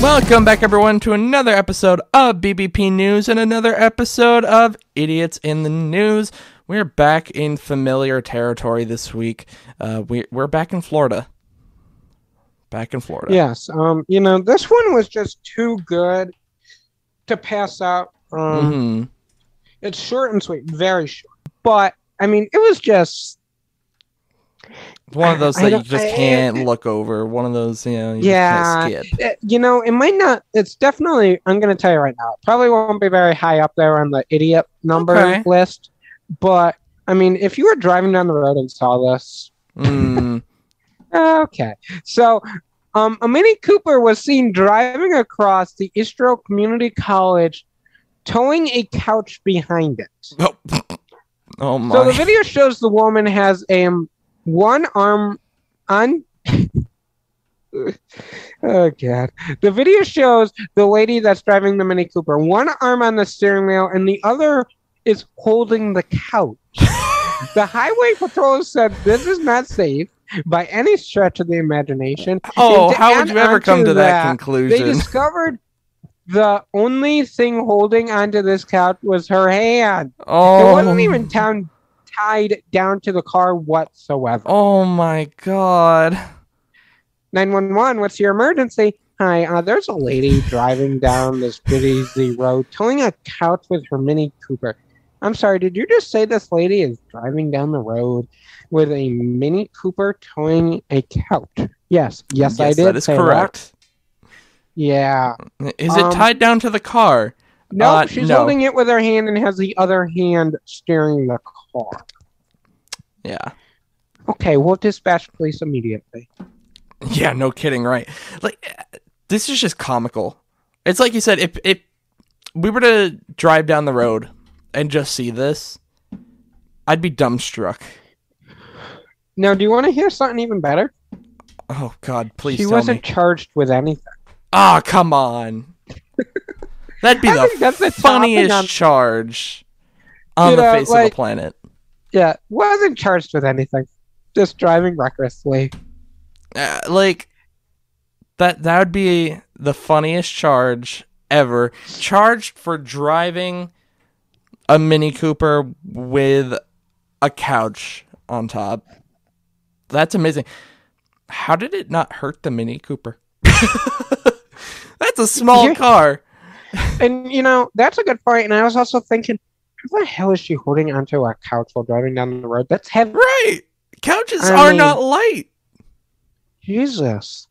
Welcome back, everyone, to another episode of BBP News and another episode of Idiots in the News. We're back in familiar territory this week. Uh, we, we're back in Florida. Back in Florida. Yes. Um, you know, this one was just too good to pass out. Um, hmm It's short and sweet, very short. But I mean, it was just One of those I that you just I- can't look over. One of those, you know, you Yeah. just can't skip. eh, you know, it might not. It's definitely. I'm going to tell you right now. It probably won't be very high up there on the idiot number Okay. list. But I mean, if you were driving down the road and saw this, Mm, okay. So, um, a Mini Cooper was seen driving across the Istro Community College, towing a couch behind it. oh, oh my. So the video shows the woman has a um, one arm on. oh god! The video shows the lady that's driving the Mini Cooper, one arm on the steering wheel and the other is holding the couch. the highway patrol said this is not safe by any stretch of the imagination. oh, how would you ever come to to that, conclusion They discovered the only thing holding onto this couch was her hand. oh, It wasn't even down, tied down to the car whatsoever. Oh my god. 911, what's your emergency? Hi, uh, there's a lady driving down this busy road towing a couch with her Mini Cooper. I'm sorry, did you just say this lady is driving down the road with a Mini Cooper towing a couch? Yes, yes, I did. That is correct. Yeah. Is it Um, tied down to the car? No, Uh, she's no. holding it with her hand and has the other hand steering the car. Yeah. Okay, we'll dispatch police immediately. Yeah, no kidding, right? Like this is just comical. It's like you said if if we were to drive down the road and just see this, I'd be dumbstruck. Now, do you want to hear something even better? Oh god, please she wasn't me. charged with anything. Ah, come on. That'd be I the that's the funniest on- charge on the know, face of the planet. Yeah, wasn't charged with anything. Just driving recklessly. Uh, like that that would be the funniest charge ever charged for driving a mini cooper with a couch on top that's amazing how did it not hurt the mini cooper that's a small car And you know, that's a good point. And I was also thinking, how the hell is she holding onto a couch while driving down the road? That's heavy. right couches I are mean- not light Jesus.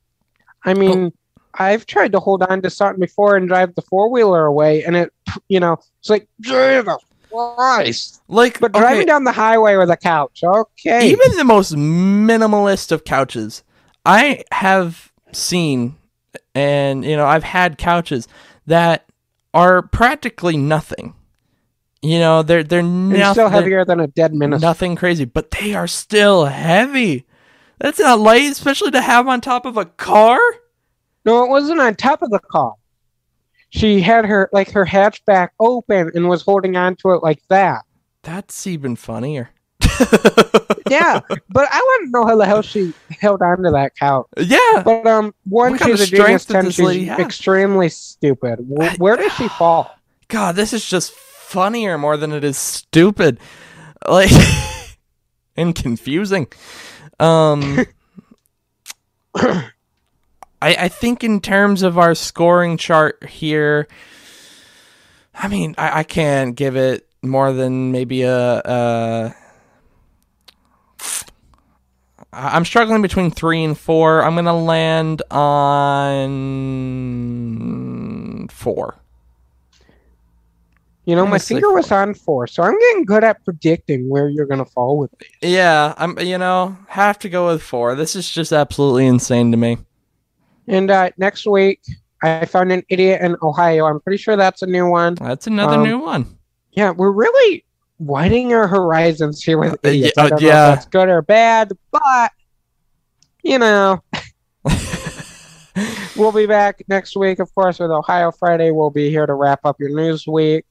I mean, oh. I've tried to hold on to something before and drive the four wheeler away, and it, you know, it's like Jesus Christ. like But okay, driving down the highway with a couch, okay. even the most minimalist of couches i have seen and you know i've had couches that are practically nothing you know they're they're, noth- still they're heavier than a dead minister. nothing crazy but they are still heavy that's not light especially to have on top of a car No, it wasn't on top of the car. She had her like her hatchback open and was holding on to it like that. that's even funnier Yeah, but I want to know how the hell she held on to that couch. yeah But um, one, What she's of a genius. Ten, she's have? extremely stupid. Wh- Where does she fall? God, this is just funnier more than it is stupid. Like and confusing. Um I I think in terms of our scoring chart here I mean, I, I can't give it more than maybe a uh I'm struggling between three and four. I'm gonna land on four. You know, my finger was on four, so I'm getting good at predicting where you're gonna fall with these. Yeah, I'm. You know, have to go with four. This is just absolutely insane to me. And uh, next week, I found an idiot in Ohio. I'm pretty sure that's a new one. That's another Um, new one. Yeah, we're really widening your horizons here with Uh, idiots. yeah, I don't yeah. know if that's good or bad, but you know, we'll be back next week, of course, with Ohio Friday. We'll be here to wrap up your news week.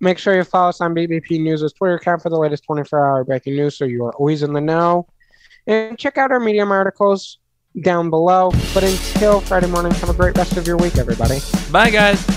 Make sure you follow us on BBP News' Twitter account for the latest 24 hour breaking news so you are always in the know. And check out our Medium articles down below. But until Friday morning, have a great rest of your week, everybody. Bye, guys.